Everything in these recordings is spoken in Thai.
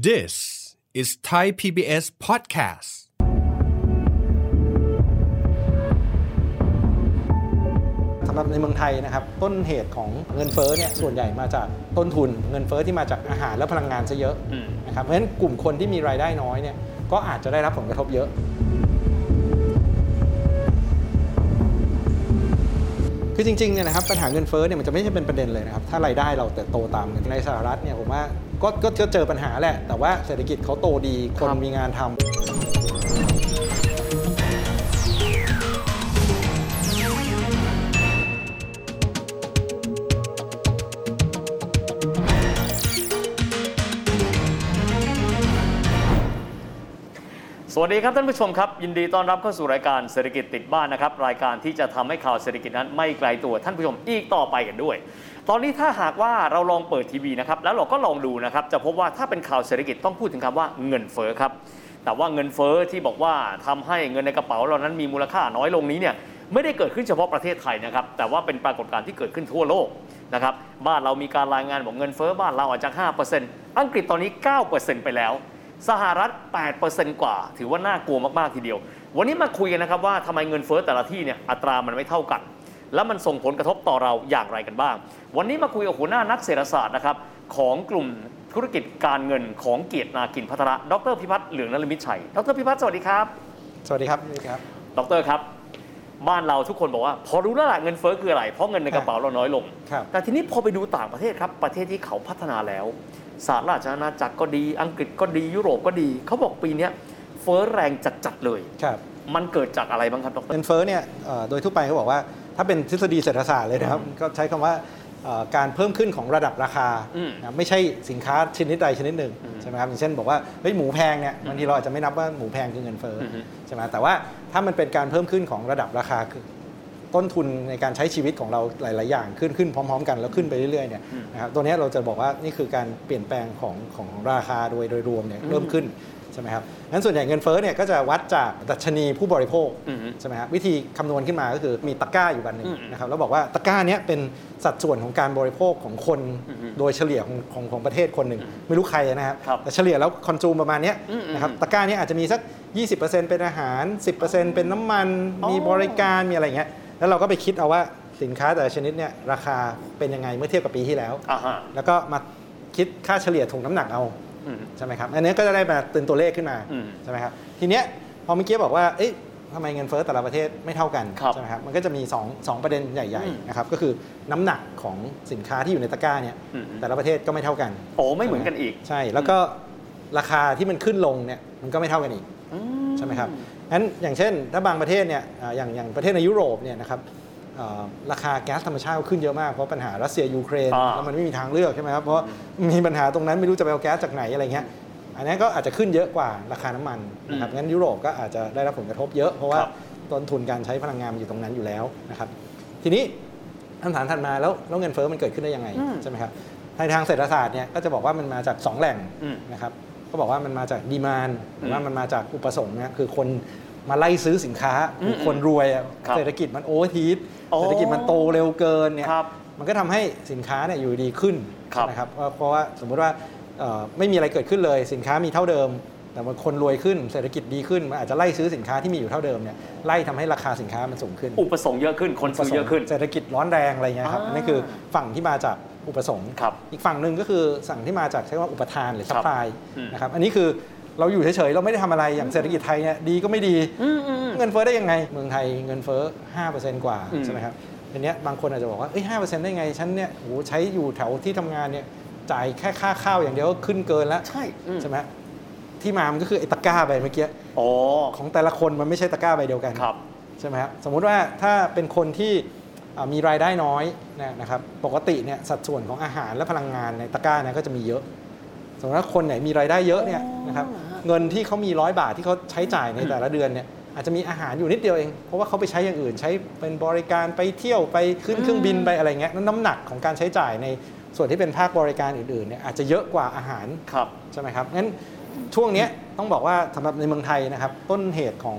This is Thai PBS podcast. สำหรับในเมืองไทยนะครับ ต้นเหตุของเงินเฟ้อเนี่ยส่วนใหญ่มาจากต้นทุนเงินเฟ้อที่มาจากอาหารและพลังงานซะเยอะนะครับเพราะฉะนั้นกลุ่มคนที่มีรายได้น้อยเนี่ยก็อาจจะได้รับผลกระทบเยอะ คือจริงๆเนี่ยนะครับปัญหาเงินเฟ้อเนี่ยมันจะไม่ใช่เป็นประเด็นเลยนะครับถ้ารายได้เราเติบโตตามกันในสหรัฐเนี่ยผมว่าก็ก็ก็เจอปัญหาแหละ แต่ว่าเศรษฐกิจเขาโตดีคนครับมีงานทำ สวัสดีครับท่านผู้ชมครับ ยินดีต้อนรับเข้าสู่รายการเศรษฐกิจติดบ้านนะครับ รายการที่จะทำให้ข่าวเศรษฐกิจนั้นไม่ไกลตัวท่านผู้ชมอีกต่อไปกันด้วย ตอนนี้ถ้าหากว่าเราลองเปิดทีวีนะครับแล้วเราก็ลองดูนะครับจะพบว่าถ้าเป็นข่าวเศรษฐกิจต้องพูดถึงคำว่าเงินเฟ้อครับแต่ว่าเงินเฟ้อที่บอกว่าทำให้เงินในกระเป๋าเรานั้นมีมูลค่าน้อยลงนี้เนี่ยไม่ได้เกิดขึ้นเฉพาะประเทศไทยนะครับแต่ว่าเป็นปรากฏการณ์ที่เกิดขึ้นทั่วโลกนะครับบ้านเรามีการรายงานบอกเงินเฟ้อบ้านเราอาจจะ5%อังกฤษตอนนี้ 9%ไปแล้ว สหรัฐ 8%กว่า ถือว่าน่ากลัวมาก ๆ ทีเดียว วันนี้มาคุยกันนะครับว่าทำไมเงินเฟ้อแต่ละที่เนี่ยอัตรามันไม่เท่ากัน แล้วมันส่งผลกระทบต่อเราอย่างไรกันบ้าง วันนี้มาคุยกับหัวหน้านักเศรษฐศาสตร์นะครับของกลุ่มธุรกิจการเงินของเกียรตินากินพัทระ ดรพิพัฒน์เหลืองนรมิตชัย ดรพิพัฒน์สวัสดีครับ สวัสดีครับนี่ครับ ดรครับ บ้านเราทุกคนบอกว่า พอรู้แล้วล่ะเงินเฟ้อคืออะไร เพราะเงินในกระเป๋าเราน้อยลงครับแต่ทีนี้พอไปดูต่างประเทศครับ ประเทศที่เขาพัฒนาแล้ว สหราชอาณาจักรก็ดี อังกฤษก็ดี ยุโรปก็ดี เขาบอกปีเนี้ยเฟ้อแรงจัดๆเลย ครับ มันเกิดจากอะไรบ้างครับดรเงินเฟ้อเนี่ยเอ่อโดยทั่วไปเขาบอกว่าถ้าเป็นทฤษฎีเศรษฐศาสตร์เลยนะครับ ก็ใช้คำว่าเอ่อการเพิ่มขึ้นของระดับราคาอืมนะไม่ใช่สินค้าชนิดใดชนิดหนึ่งอืมใช่ไหมครับอย่างเช่นบอกว่าเฮ้ยหมูแพงเนี่ยบางทีเราอาจจะไม่นับว่าหมูแพงคือเงินเฟ้อออฮึใช่ไหมแต่ว่าถ้ามันเป็นการเพิ่มขึ้นของระดับราคาคือ ต้นทุนในการใช้ชีวิตของเราหลาย ๆ อย่างขึ้นขึ้นพร้อม ๆ กันแล้วขึ้นไปเรื่อย ๆ เนี่ยนะครับตัวเนี้ยเราจะบอกว่านี่คือการเปลี่ยนแปลงของของราคาโดยโดยรวมเนี่ยเริ่มขึ้นใช่ไหมครับงั้นส่วนใหญ่เงินเฟ้อเนี่ยก็จะวัดจากดัชนีผู้บริโภคอือฮึใช่ไหมครับวิธีคำนวณขึ้นมาก็คือมีตะกร้าอยู่บันหนึ่งอืมนะครับแล้วบอกว่าตะกร้าเนี้ยเป็นสัดส่วนของการบริโภคของคนอือฮึโดยเฉลี่ยของของของประเทศคนหนึ่งไม่รู้ใครนะครับครับแต่เฉลี่ยแล้วคอนซูมประมาณเนี้ยอืมอืมนะครับตะกร้าเนี้ยอาจจะมีสัก 20%เป็นอาหาร 10%เป็นน้ำมันอ๋อมีบริการมีอะไรอย่างเงี้ย แล้วเราก็ไปคิดเอาว่าสินค้าแต่ละชนิดเนี่ยราคาเป็นยังไงเมื่อเทียบกับปีที่แล้ว อ่าฮะ แล้วก็มาคิดค่าเฉลี่ยถ่วงน้ำหนักเอาอืม ใช่ไหมครับ อันนี้ก็จะได้มาตื่นตัวเลขขึ้นมาอืมใช่ไหมครับทีเนี้ยพอเมื่อกี้บอกว่าเอ๊ะทำไมเงินเฟ้อแต่ละประเทศไม่เท่ากันครับใช่ไหมครับมันก็จะมี2งประเด็นใหญ่อืมๆนะครับก็คือน้ำหนักของสินค้าที่อยู่ในตะกร้าเนี่ยอืม แต่ละประเทศก็ไม่เท่ากัน โอ้ไม่เหมือนกันอีก ใช่แล้วก็ราคาที่มันขึ้นลงเนี่ยมันก็ไม่เท่ากันอีก ใช่ไหมครับ งั้นอย่างเช่น ถ้าบางประเทศเนี่ยอ่าอย่างอย่างประเทศในยุโรปเนี่ยนะครับเอ่อราคาแก๊สธรรมชาติก็ขึ้นเยอะมากเพราะปัญหารัสเซียยูเครนอ่าแล้วมันไม่มีทางเลือกใช่ไหมครับเพราะมีปัญหาตรงนั้นไม่รู้จะไปเอาแก๊สจากไหนอะไรเงี้ยอันนี้ก็อาจจะขึ้นเยอะกว่าราคาน้ำมันนะครับงั้นยุโรปก็อาจจะได้รับผลกระทบเยอะเพราะว่าครับต้นทุนการใช้พลังงานมันอยู่ตรงนั้นอยู่แล้วนะครับทีนี้คำถามถัดมาแล้วแล้วเงินเฟ้อมันเกิดขึ้นได้ยังไงอืมใช่ไหมครับในทางเศรษฐศาสตร์เนี่ยก็จะบอกว่ามันมาจากสองแหล่งอืมนะครับ ก็บอกว่ามันมาจากดีมานหรือว่าอืมมันมาจากอุปสงค์นะคือคนมาไล่ซื้อสินค้าอืมคือคนรวยอะครับเศรษฐกิจมันโอเวอร์ทีสอ๋อเศรษฐกิจมันโตเร็วเกินเนี่ยครับมันก็ทำให้สินค้าเนี่ยอยู่ดีขึ้นครับใช่ไหมครับเพราะเพราะว่าสมมุติว่าเอ่อไม่มีอะไรเกิดขึ้นเลยสินค้ามีเท่าเดิม แต่ว่าคนรวยขึ้นเศรษฐกิจดีขึ้นมันอาจจะไล่ซื้อสินค้าที่มีอยู่เท่าเดิมเนี่ยไล่ทำให้ราคาสินค้ามันสูงขึ้น อุปสงค์เยอะขึ้นคนซื้อเยอะขึ้นเศรษฐกิจร้อนแรงอะไรเงี้ยครับอ่าอันนี้คือฝั่งที่มาจาก อุปสงค์ครับอีกฝั่งหนึ่งก็คือฝั่งที่มาจากใช้คำว่าอุปทานหรือครัซับพพลายอืมนะครับอันนี้คือเราอยู่เฉยๆ เราไม่ได้ทำอะไรอย่างเศรษฐกิจไทยเนี่ยดีก็ไม่ดีเงินเฟ้อได้ยังไง เมืองไทยเงินเฟ้อ 5%กว่าอืมใช่ไหมครับทีเนี้ยบางคนอาจจะบอกว่าเอ้ย5%ได้ไง ฉันเนี่ยโหใช้อยู่แถวที่ทำงานเนี่ยจ่ายแค่ค่าข้าวอย่างเดียวก็ขึ้นเกินแล้ว ใช่อืมใช่ไหมที่มา มันก็คือไอ้ตะกร้าใบเมื่อกี้อ๋อของแต่ละคนมันไม่ใช่ตะกร้าใบเดียวกันครับใช่ไหมครับสมมุติว่าถ้าเป็นคนที่อ่า มีรายได้น้อยนะนะครับปกติเนี่ยสัดส่วนของอาหารและพลังงานในตะกร้าเนี่ยก็จะมีเยอะ สมมติว่าคนไหนมีรายได้เยอะเนี่ยนะครับเงินที่เขามีร้อยบาทที่เขาใช้จ่ายในแต่ละเดือนเนี่ยอาจจะมีอาหารอยู่นิดเดียวเอง เพราะว่าเขาไปใช้อย่างอื่น ใช้เป็นบริการไปเที่ยวไปขึ้นเครื่องบินไปอะไรเงี้ยนั้นน้ำหนักของการใช้จ่ายในส่วนที่เป็นภาคบริการอื่นๆเนี่ยอาจจะเยอะกว่าอาหารครับใช่ไหมครับงั้นช่วงเนี้ยต้องบอกว่าสำหรับในเมืองไทยนะครับต้นเหตุของ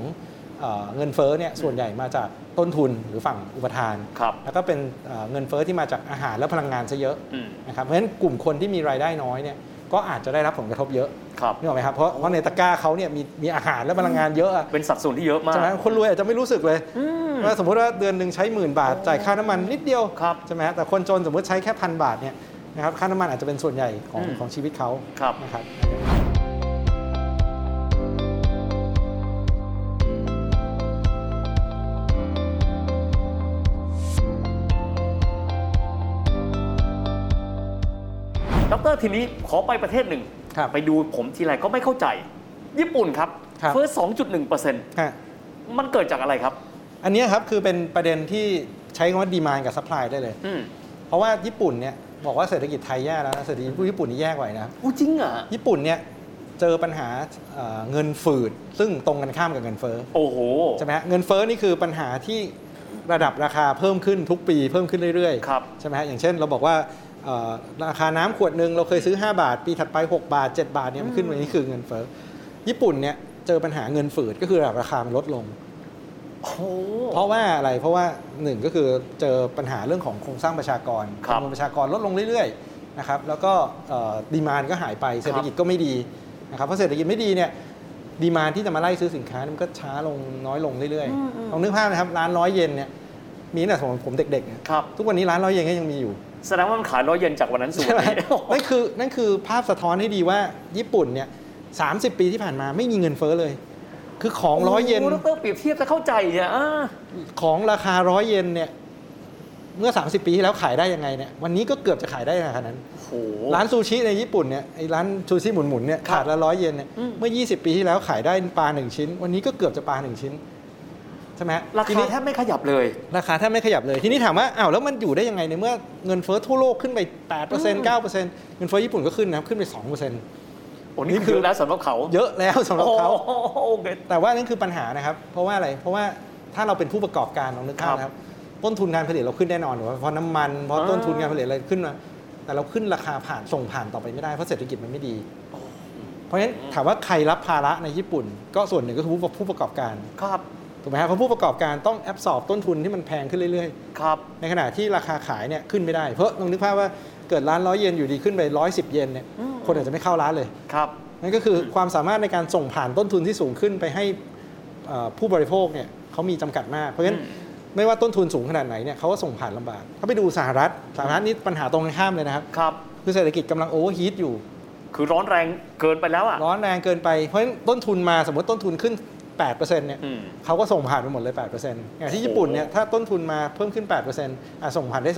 เอ่อเงินเฟ้อเนี่ยส่วนใหญ่มาจากต้นทุนหรือฝั่งอุปทานครับแล้วก็เป็นเอ่อเงินเฟ้อที่มาจากอาหารและพลังงานซะเยอะอืมนะครับเพราะฉะนั้นกลุ่มคนที่มีรายได้น้อยเนี่ยก็อาจจะได้รับผลกระทบเยอะครับนึกออกไหมครับเพราะเพราะในตะกร้าเขาเนี่ยมีมีอาหารและพลังงานเยอะอะเป็นสัดส่วนที่เยอะมากใช่ไหมคนรวยอาจจะไม่รู้สึกเลยว่าสมมติว่าเดือนหนึ่งใช้หมื่นบาทจ่ายค่าน้ำมันนิดเดียวครับใช่ไหมฮะแต่คนจนสมมติใช้แค่พันบาทเนี่ยนะครับค่าน้ำมันอาจจะเป็นส่วนใหญ่ของอืมของชีวิตเขาครับนะครับ ดรทีนี้ขอไปประเทศหนึ่งครับไปดูผมทีไรก็ไม่เข้าใจ ญี่ปุ่นครับครับเฟิร์ส2.1%ฮะมันเกิดจากอะไรครับ อันเนี้ยครับคือเป็นประเด็นที่ใช้คำว่า demand กับ supply ได้เลยอืมเพราะว่าญี่ปุ่นเนี่ยบอกว่าเศรษฐกิจไทยแย่แล้วนะเศรษฐกิจญี่ปุ่นนี่แย่กว่าอีกนะอู้จริงเหรอะญี่ปุ่นเนี่ยเจอปัญหาเอ่อเงินฝืด ซึ่งตรงกันข้ามกับเงินเฟ้อโอ้โหใช่ไหมฮะเงินเฟ้อนี่คือปัญหาที่ระดับราคาเพิ่มขึ้นทุกปีเพิ่มขึ้นเรื่อยๆครับใช่ไหมฮะอย่างเช่น เราบอกว่าเอ่อ ราคาน้ำขวดหนึ่งเราเคยซื้อ 5 บาท ปีถัดไป 6 บาท 7 บาทเนี่ยมันขึ้นมานี่คือเงินเฟ้อญี่ปุ่นเนี่ยเจอปัญหาเงินฝืดก็คือระดับราคามันลดลงโอ้โหเพราะว่าอะไรเพราะว่าหนึ่งก็คือเจอปัญหาเรื่องของโครงสร้างประชากรครับจำนวนประชากรลดลงเรื่อยๆนะครับแล้วก็ดีมานก็หายไปเศรษฐกิจก็ไม่ดีนะครับเพราะเศรษฐกิจไม่ดีเนี่ยดีมานที่จะมาไล่ซื้อสินค้ามันก็ช้าลงน้อยลงเรื่อยๆลองนึกภาพนะครับร้านร้อยเยนเนี่ยมีตั้งแต่สมัยผมเด็กๆเนี่ยครับทุกวันนี้ร้านร้อยเยนก็ยังมีอยู่ แสดงว่ามันขายร้อยเยนจากวันนั้นสู่ใช่วันไหมนี้นั่นคือนั่นคือภาพสะท้อนให้ดีว่าญี่ปุ่นเนี่ยสาปีที่ผ่านมาไม่มีเงินเฟ้อเลย คือของร้อยเยนโโหดรเปรียบเทียบจะเข้าใจเนี่ยอ่าของราคาร้อยเยนเนี่ยเมื่อ 30 ปีที่แล้วขายได้ยังไงเนี่ยวันนี้ก็เกือบจะขายได้ขนาดนั้นโอ้โหร้านซูชิในญี่ปุ่นเนี่ยไอ้ร้านซูชิหมุนๆเนี่ยครับขาดละร้อยเยนเนี่ยอืมเมื่อ 20 ปีที่แล้วขายได้ปลาหนึ่งชิ้น วันนี้ก็เกือบจะปลาหนึ่งชิ้น ใช่ไหมฮะราทีคานี้แทบไม่ขยับเลย ราคาแทบไม่ขยับเลย ทีนี้ถามว่าอ้าวแล้วมันอยู่ได้ยังไงในเมื่อเงินเฟ้อทั่วโลกขึ้นไป 8% 9%เงินเฟ้อญี่ปุ่นก็ขึ้นนะครับขึ้นไป 2%โอ้นี่นี่คืคืออแล้วสำหรับเขาเยอะแล้วสำหรับเขา โอ้โหโอเค แต่ว่านั่นคือปัญหานะครับ เพราะว่าอะไร เพราะว่าถ้าเราเป็นผู้ประกอบการลองนึกภาพนะครับ ต้นทุนการผลิตเราขึ้นแน่นอนถูกไหมเพราะน้ำมัน เพราะอ่า ต้นทุนการผลิตอะไรขึ้นมาแต่เราขึ้นราคาผ่านส่งผ่านต่อไปไม่ได้ เพราะเศรษฐกิจมันไม่ดี เพราะฉะนั้นถามว่าใครรับภาระในญี่ปุ่น ก็ส่วนหนึ่งก็คือผู้ผู้ประกอบการ ครับ ถูกไหมครับเพราะผู้ประกอบการต้องแอบสอบต้นทุนที่มันแพงขึ้นเรื่อยครับๆในขณะที่ราคาขายเนี่ยขึ้นไม่ได้ เพราะลองนึกภาพว่าเกิดร้านร้อยเยนอยู่ดีขึ้นไปร้อยสิบเยนเนี่ยอืมคนอาจจะไม่เข้าร้านเลยครับนั่นก็คือความสามารถในการส่งผ่านต้นทุนที่สูงขึ้นไปให้เอ่อผู้บริโภคเนี่ยเขามีจำกัดมาก เพราะฉะนั้นอืมไม่ว่าต้นทุนสูงขนาดไหนเนี่ยเขาก็ส่งผ่านลำบากถ้าไปดูสหรัฐสหรัฐนี่ปัญหาตรงกันข้ามเลยนะครับครับคือเศรษฐกิจกำลังโอเวอร์ฮีทอยู่ คือร้อนแรงเกินไปแล้วอะร้อนแรงเกินไปเพราะฉะนั้นต้นทุนมาสมมติต้นทุนขึ้น 8%เนี่ยอืมเขาก็ส่งผ่านไปหมดเลย 8%อย่างที่ญี่ปุ่นเนี่ยถ้าต้นทุนมาเพิ่มขึ้น 8%อะส่งผ่านได้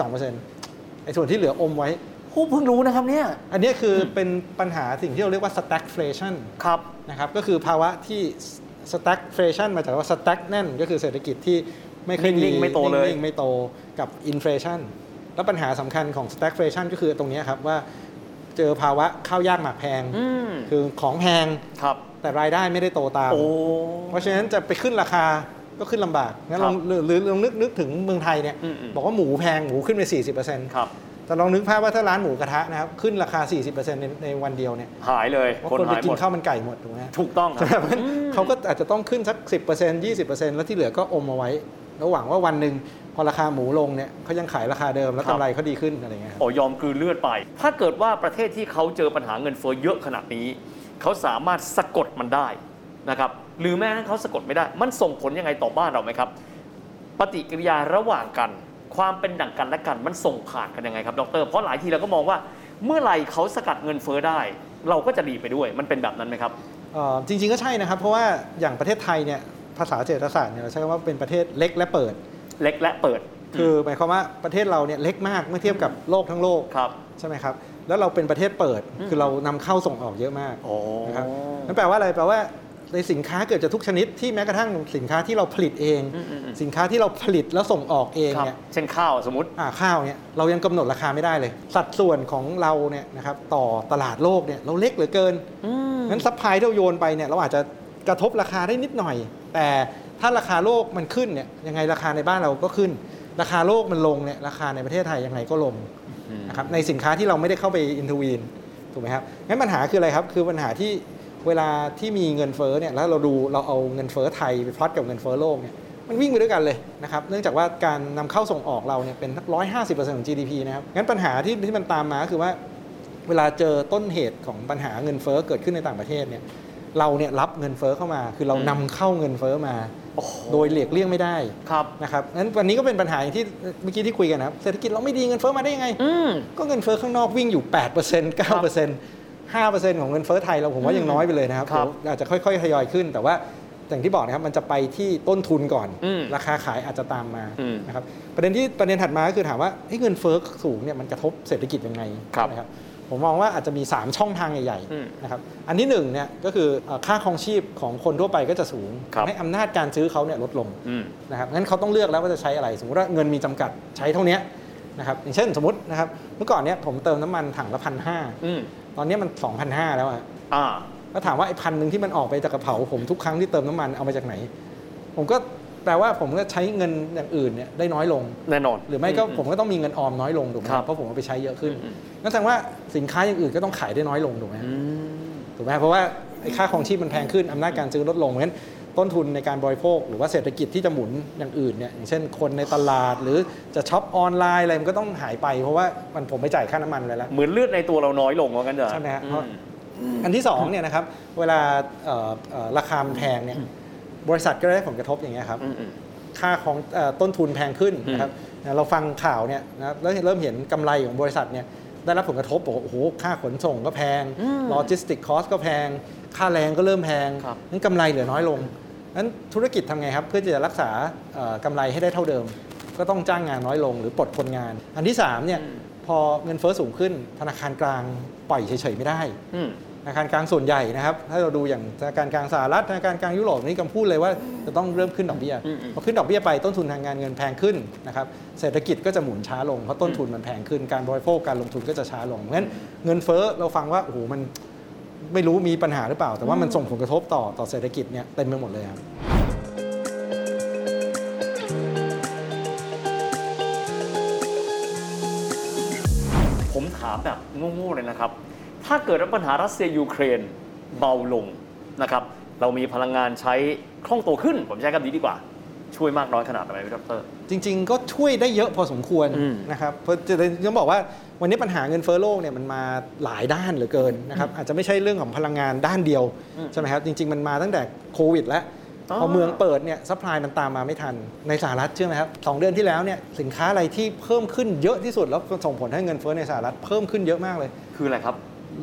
2%ไอ้ส่วนที่เหลืออมไว้ผู้เพิ่งรู้นะครับเนี่ย อันเนี้ยคือเป็นปัญหาสิ่งที่เราเรียกว่า stagflation ครับนะครับ ก็คือภาวะที่ stagflation มาจากว่า stag แน่นก็คือเศรษฐกิจที่ไม่ค่อยดีนิ่งๆไม่โตเลยนิ่งๆไม่โตกับ inflation แล้วปัญหาสำคัญของ stagflation ก็คือตรงเนี้ยครับว่าเจอภาวะข้าวยากหมากแพงอืมคือของแพงครับ แต่รายได้ไม่ได้โตตาม โอ้ เพราะฉะนั้นจะไปขึ้นราคาก็ขึ้นลำบาก งั้นลองครับหรือหรือลองนึกนึกถึงเมืองไทยเนี่ยอืมอืมบอกว่าหมูแพงหมูขึ้นไป 40%ครับ แต่ลองนึกภาพว่าถ้าร้านหมูกระทะนะครับขึ้นราคา 40%ในในวันเดียวเนี่ยหายเลยว่าคนคนไปหายกิหมนดข้าวมันไก่หมดถูกไหมถูกต้องคใช่ไหมรับเพราะฉะนั้นเขาก็อาจจะต้องขึ้นสัก 10% 20%แล้วที่เหลือก็อมเอาไว้ แล้วหวังว่าวันหนึ่งพอราคาหมูลงเนี่ยเขายังขายราคาเดิมแล้วครับ กำไรเขาดีขึ้นอะไรเงี้ยครับ โอ้ยอมกลืนเลือดไป ถ้าเกิดว่าประเทศที่เขาเจอปัญหาเงินเฟ้อเยอะขนาดนี้ เขาสามารถสะกดมันได้นะครับหรือแม้กระทั่งเขาสะกดไม่ได้ มันส่งผลยังไงต่อบ้านเราไหมครับ ปฏิกิริยาระหว่างกัน ความเป็นดั่งกันและกันมันส่งผ่านกันยังไงครับดร เพราะหลายทีเราก็มองว่าเมื่อไหร่เขาสกัดเงินเฟ้อได้ เราก็จะดีไปด้วยมันเป็นแบบนั้นไหมครับเอ่อจริง ๆก็ใช่นะครับ เพราะว่าอย่างประเทศไทยเนี่ยภาษาเศรษฐศาสตร์เนี่ยเราใช้คำว่าเป็นประเทศเล็กและเปิด เล็กและเปิด คือหมายความว่าประเทศเราเนี่ยเล็กมากเมื่อเทียบกับโลกทั้งโลกครับใช่ไหมครับ แล้วเราเป็นประเทศเปิดอืมคือเรานำเข้าส่งออกเยอะมากโอ้นะครับนั่นแปลว่าอะไรแปลว่าในสินค้าเกือบจะทุกชนิดที่แม้กระทั่งสินค้าที่เราผลิตเองอืมอืมอืมสินค้าที่เราผลิตแล้วส่งออกเองครับเนี่ยเช่นข้าวสมมติอ่าข้าวเนี่ยเรายังกำหนดราคาไม่ได้เลย สัดส่วนของเราเนี่ยนะครับต่อตลาดโลกเนี่ยเราเล็กเหลือเกินงั้น supply ที่เราโยนไปเนี่ยเราอาจจะกระทบราคาได้นิดหน่อย แต่ถ้าราคาโลกมันขึ้นเนี่ยยังไงราคาในบ้านเราก็ขึ้น ราคาโลกมันลงเนี่ยราคาในประเทศไทยยังไงก็ลง นะครับในสินค้าที่เราไม่ได้เข้าไป intervene ถูกไหมครับงั้นปัญหาคืออะไรครับคือปัญหาที่เวลาที่มีเงินเฟ้อเนี่ยแล้วเราดูเราเอาเงินเฟ้อไทยไปพลอตกับเงินเฟ้อโลกเนี่ยมันวิ่งไปด้วยกันเลยนะครับเนื่องจากว่าการนำเข้าส่งออกเราเนี่ยเป็นร้อยห้าสิบเปอร์เซ็นต์ของ GDP นะครับงั้นปัญหาที่ที่มันตามมาคือว่า เวลาเจอต้นเหตุของปัญหาเงินเฟ้อเกิดขึ้นในต่างประเทศเนี่ยเราเนี่ยรับเงินเฟ้อเข้ามา คือเราอืมนำเข้าเงินเฟ้อมา โอ้โหโดยเลียกเลี่ยงไม่ได้ครับนะครับงั้นวันนี้ก็เป็นปัญหาอย่างที่เมื่อกี้ที่คุยกันนะครับเศรษฐกิจเราไม่ดีเงินเฟ้อมาได้ยังไงอืมก็เงินเฟ้อข้างนอกวิ่งอยู่ 8% 9% 5%ของเงินเฟ้อไทยเราผมว่ายังน้อยไปเลยนะครับครับเดี๋ยวอาจจะค่อยๆทยอยขึ้น แต่ว่าอย่างที่บอกนะครับมันจะไปที่ต้นทุนก่อนอืมราคาขายอาจจะตามมาอืมนะครับประเด็นที่ประเด็นถัดมาก็คือถามว่าเฮ้ยเงินเฟ้อสูงเนี่ยมันกระทบเศรษฐกิจยังไงครับนะครับ ผมมองว่าอาจจะมี 3 ช่องทางใหญ่อืมๆนะครับอันที่หนึ่งเนี่ยก็คือเอ่อค่าครองชีพของคนทั่วไปก็จะสูงครับทำให้อำนาจการซื้อเขาเนี่ยลดลงอืมนะครับงั้นเขาต้องเลือกแล้วว่าจะใช้อะไร สมมติว่าเงินมีจำกัดใช้เท่านี้นะครับอย่างเช่นสมมตินะครับเมื่อก่อนเนี้ยผมเติมน้ำมันถังละพันห้าอืมตอนนี้มัน2 0 0แล้วอะอ่าแล้วถามว่าไอ้พันหนึ่งที่มันออกไปจากกระเป๋าผมทุกครั้งที่เติมน้ำมันเอามาจากไหน ผมก็ แปลว่าผมก็ใช้เงินอย่างอื่นเนี่ยได้น้อยลงแน่นอน หรือไม่ก็ผมก็ต้องมีเงินออมน้อยลงถูกไหมครับเพราะผมเอาไปใช้เยอะขึ้นอืมนั่นแสดงว่าสินค้าอย่างอื่นก็ต้องขายได้น้อยลงถูกไหมอืมถูกไหมเพราะว่าไอ้ค่าครองชีพมันแพงขึ้นอำนาจการซื้อลดลงเพราะฉะนั้นต้นทุนในการบริโภค หรือว่าเศรษฐกิจที่จะหมุนอย่างอื่นเนี่ยอย่างเช่นคนในตลาดหรือจะช็อปออนไลน์อะไรมันก็ต้องหายไป เพราะว่ามันผมไปจ่ายค่าน้ำมันไปแล้วเหมือนเลือดในตัวเราน้อยลงว่างั้นเถอะใช่ไหมฮะอืเพราะอันที่สองเนี่ยนะครับเวลาเอ่อเอ่อราคามันแพงเนี่ย บริษัทก็ได้ผลกระทบอย่างเงี้ยครับอืมอืมค่าของเอ่อต้นทุนแพงขึ้นนะครับนะเราฟังข่าวเนี่ยนะครับแล้วเริ่มเห็นกำไรของบริษัทเนี่ยได้รับผลกระทบบอกว่าโอ้โหค่าขนส่งก็แพงอืม logistic cost ก็แพง ค่าแรงก็เริ่มแพงครับนั้นกำไรเหลือน้อยลงนั้นธุรกิจทำไงครับเพื่อจะรักษาเอ่อกำไรให้ได้เท่าเดิม ก็ต้องจ้างงานน้อยลงหรือปลดคนงาน อันที่สามเนี่ยพอเงินเฟ้อสูงขึ้นธนาคารกลางปล่อยเฉยๆไม่ได้อืม ธนาคารกลางส่วนใหญ่นะครับ ถ้าเราดูอย่างธนาคารกลางสหรัฐธนาคารกลางยุโรปนี่กำพูดเลยว่าจะต้องเริ่มขึ้นดอกเบี้ยอืมอืมพอขึ้นดอกเบี้ยไปต้นทุนทางการเงินแพงขึ้นนะครับเศรษฐกิจก็จะหมุนช้าลงเพราะต้นทุนมันแพงขึ้นการบริโภคการลงทุนก็จะช้าลงเพราะฉะนั้นเงินเฟ้อเราฟังว่าโอ้โหมันไม่รู้มีปัญหาหรือเปล่า แต่ว่ามันส่งผลกระทบต่อต่อเศรษฐกิจเนี่ยเต็มไปหมดเลยครับผมถามแบบโง่ๆเลยนะครับ ถ้าเกิดว่าปัญหารัสเซียยูเครนเบาลงนะครับเรามีพลังงานใช้คล่องตัวขึ้น ผมใช้คำนี้ดีกว่า ช่วยมากน้อยขนาดไหนพี่ดรจริง ๆ ก็ช่วยได้เยอะพอสมควรอืมนะครับเพราะจะต้องบอกว่าวันนี้ปัญหาเงินเฟ้อโลกเนี่ยมันมาหลายด้านเหลือเกินนะครับอาจจะไม่ใช่เรื่องของพลังงานด้านเดียวอืมใช่ไหมครับจริง ๆ มันมาตั้งแต่โควิดแล้วอ๋อ พอเมืองเปิดเนี่ย supply มันตามมาไม่ทันในสหรัฐเชื่อไหมครับสองเดือนที่แล้วเนี่ยสินค้าอะไรที่เพิ่มขึ้นเยอะที่สุดแล้วส่งผลให้เงินเฟ้อในสหรัฐเพิ่มขึ้นเยอะมากเลย คืออะไรครับ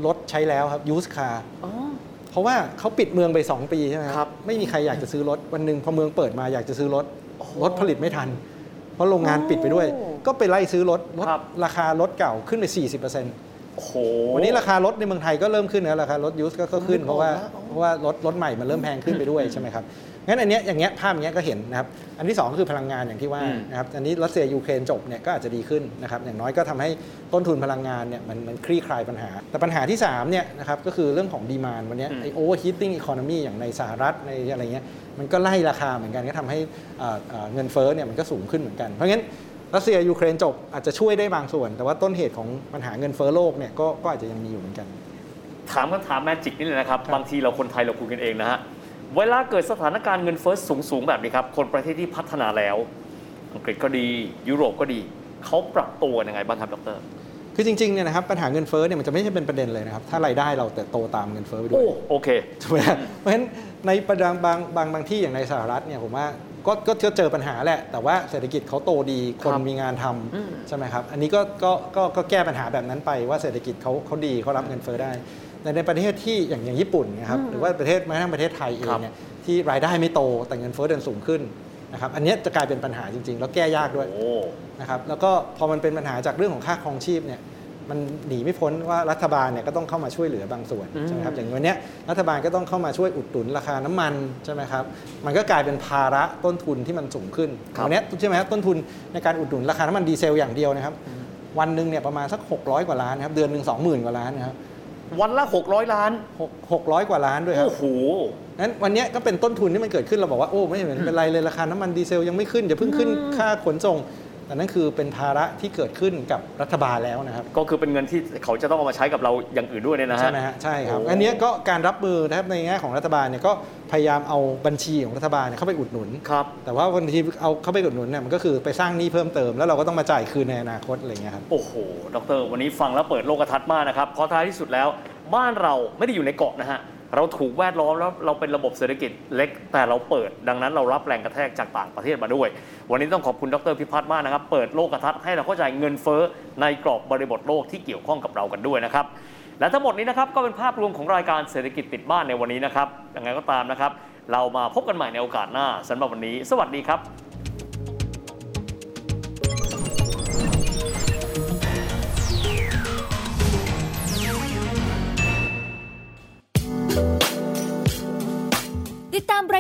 รถใช้แล้วครับยูสคาอ๋อเพราะว่าเขาปิดเมืองไป 2 ปีใช่ไหมครับ ไม่มีใครอยากจะซื้อรถ วันหนึ่งพอเมืองเปิดมาอยากจะซื้อรถโอ้โหรถผลิตไม่ทัน เพราะโรงงานปิดไปด้วยโอ้ก็ไปไล่ซื้อรถรถครับราคารถเก่าขึ้นไป 40% โอ้โห วันนี้ราคารถในเมืองไทยก็เริ่มขึ้นแล้วราคารถยูสก็ก็ขึ้นโอ้เพราะว่าโหเพราะว่ารถรถใหม่มันเริ่มแพงขึ้นไปด้วยใช่ไหมครับงั้นอันเนี้ยอย่างเงี้ยภาพอย่างเงี้ยก็เห็นนะครับอันที่สองก็คือพลังงานอย่างที่ว่าอืมนะครับอันนี้รัสเซียยูเครนจบเนี่ยก็อาจจะดีขึ้นนะครับอย่างน้อยก็ทำให้ต้นทุนพลังงานเนี่ยมันมันคลี่คลายปัญหา แต่ปัญหาที่สามเนี่ยนะครับก็คือเรื่องของ demand วันเนี้ยอืมไอ overheating economy อย่างในสหรัฐในอะไรเงี้ยมันก็ไล่ราคาเหมือนกันก็ทำให้อ่าอ่าเงินเฟ้อเนี่ยมันก็สูงขึ้นเหมือนกันเพราะงั้น รัสเซียยูเครนจบอาจจะช่วยได้บางส่วน แต่ว่าต้นเหตุของปัญหาเงินเฟ้อโลกเนี่ยก็ก็อาจจะยังมีอยู่เหมือนกัน ถามคำถาม basic นี่เลยนะครับครับบางทีเราคนไทยเราคุยกันเองนะฮะเวลาเกิดสถานการณ์เงินเฟ้อสูงๆแบบนี้ครับ คนประเทศที่พัฒนาแล้ว อังกฤษก็ดี ยุโรปก็ดี เขาปรับตัวยังไงบ้างครับดร คือจริงๆเนี่ยนะครับปัญหาเงินเฟ้อเนี่ยมันจะไม่ใช่เป็นประเด็นเลยนะครับ ถ้ารายได้เราแต่โตตามเงินเฟ้อไปด้วโอ้ยโอเคถูกไหมฮะเพราะฉะนั้นในประดังบางบางบางที่อย่างในสหรัฐเนี่ยผมว่า ก็ก็เจอปัญหาแหละ แต่ว่าเศรษฐกิจเขาโตดีคนครับมีงานทอืมำใช่ไหมครับ อันนี้ก็ก็ก็ก็แก้ปัญหาแบบนั้นไปว่าเศรษฐกิจเขาเขาดีเขารับเงินเฟ้อได้แต่ในประเทศที่อย่างอย่างญี่ปุ่นนะครับหรือว่าประเทศแม้กระทั่งประเทศไทยเองเนี่ยที่รายได้ไม่โตแต่เงินเฟ้อเดินสูงขึ้นนะครับอันเนี้ยจะกลายเป็นปัญหาจริง ๆ แล้วแก้ยากด้วยโอ้นะครับแล้วก็พอมันเป็นปัญหาจากเรื่องของค่าครองชีพเนี่ย มันหนีไม่พ้นว่ารัฐบาลเนี่ยก็ต้องเข้ามาช่วยเหลือบางส่วนอืมใช่ไหมครับอย่างวันเนี้ยรัฐบาลก็ต้องเข้ามาช่วยอุดหนุนราคาน้ำมันใช่ไหมครับมันก็กลายเป็นภาระต้นทุนที่มันสูงขึ้นวันเนี้ยใช่ไหมครับต้นทุนในการอุดหนุนราคาน้ำมันดีเซลอย่างเดียวนะครับวันหนึ่งเนี่ยประมาณสัก 600 กว่าล้านนะครับเดือนหนึ่ง20,000 กว่าล้านนะครับวันละ 600 ล้านหกหกร้อยกว่าล้านด้วยครับ โอ้โหนั้นวันเนี้ยก็เป็นต้นทุนที่มันเกิดขึ้นเราบอกว่า โอ้ ไม่เห็นเป็นไรเลย ราคาน้ำมันดีเซลยังไม่ขึ้น อย่าเพิ่งขึ้นค่าขนส่ง แต่นั่นคือเป็นภาระที่เกิดขึ้นกับรัฐบาลแล้วนะครับ ก็คือเป็นเงินที่เขาจะต้องเอามาใช้กับเราอย่างอื่นด้วยเนี่ยนะฮะใช่ไหมฮะใช่ครับโอ้อันเนี้ยก็การรับมือนะครับในแง่ของรัฐบาลเนี่ยก็พยายามเอาบัญชีของรัฐบาลเนี่ยเข้าไปอุดหนุนครับแต่ว่าบางทีเอาเข้าไปอุดหนุนเนี่ยมันก็คือไปสร้างหนี้เพิ่มเติมแล้วเราก็ต้องมาจ่ายคืนในอนาคตอะไรเงี้ยครับโอ้โหดร วันนี้ฟังแล้วเปิดโลกทัศน์มากนะครับเพราะท้ายที่สุดแล้ว บ้านเราไม่ได้อยู่ในเกาะนะฮะ เราถูกแวดล้อมแล้วเราเป็นระบบเศรษฐกิจเล็กแต่เราเปิด ดังนั้นเรารับแรงกระแทกจากต่างประเทศมาด้วย วันนี้ต้องขอบคุณดรพิพัฒน์มากนะครับเปิดโลกทัศน์ให้เราเข้าใจเงินเฟ้อในกรอบบริบทโลกที่เกี่ยวข้องกับเรากันด้วยนะครับและทั้งหมดนี้นะครับก็เป็นภาพรวมของรายการเศรษฐกิจติดบ้านในวันนี้นะครับยังไงก็ตามนะครับ เรามาพบกันใหม่ในโอกาสหน้าสำหรับวันนี้ สวัสดีครับ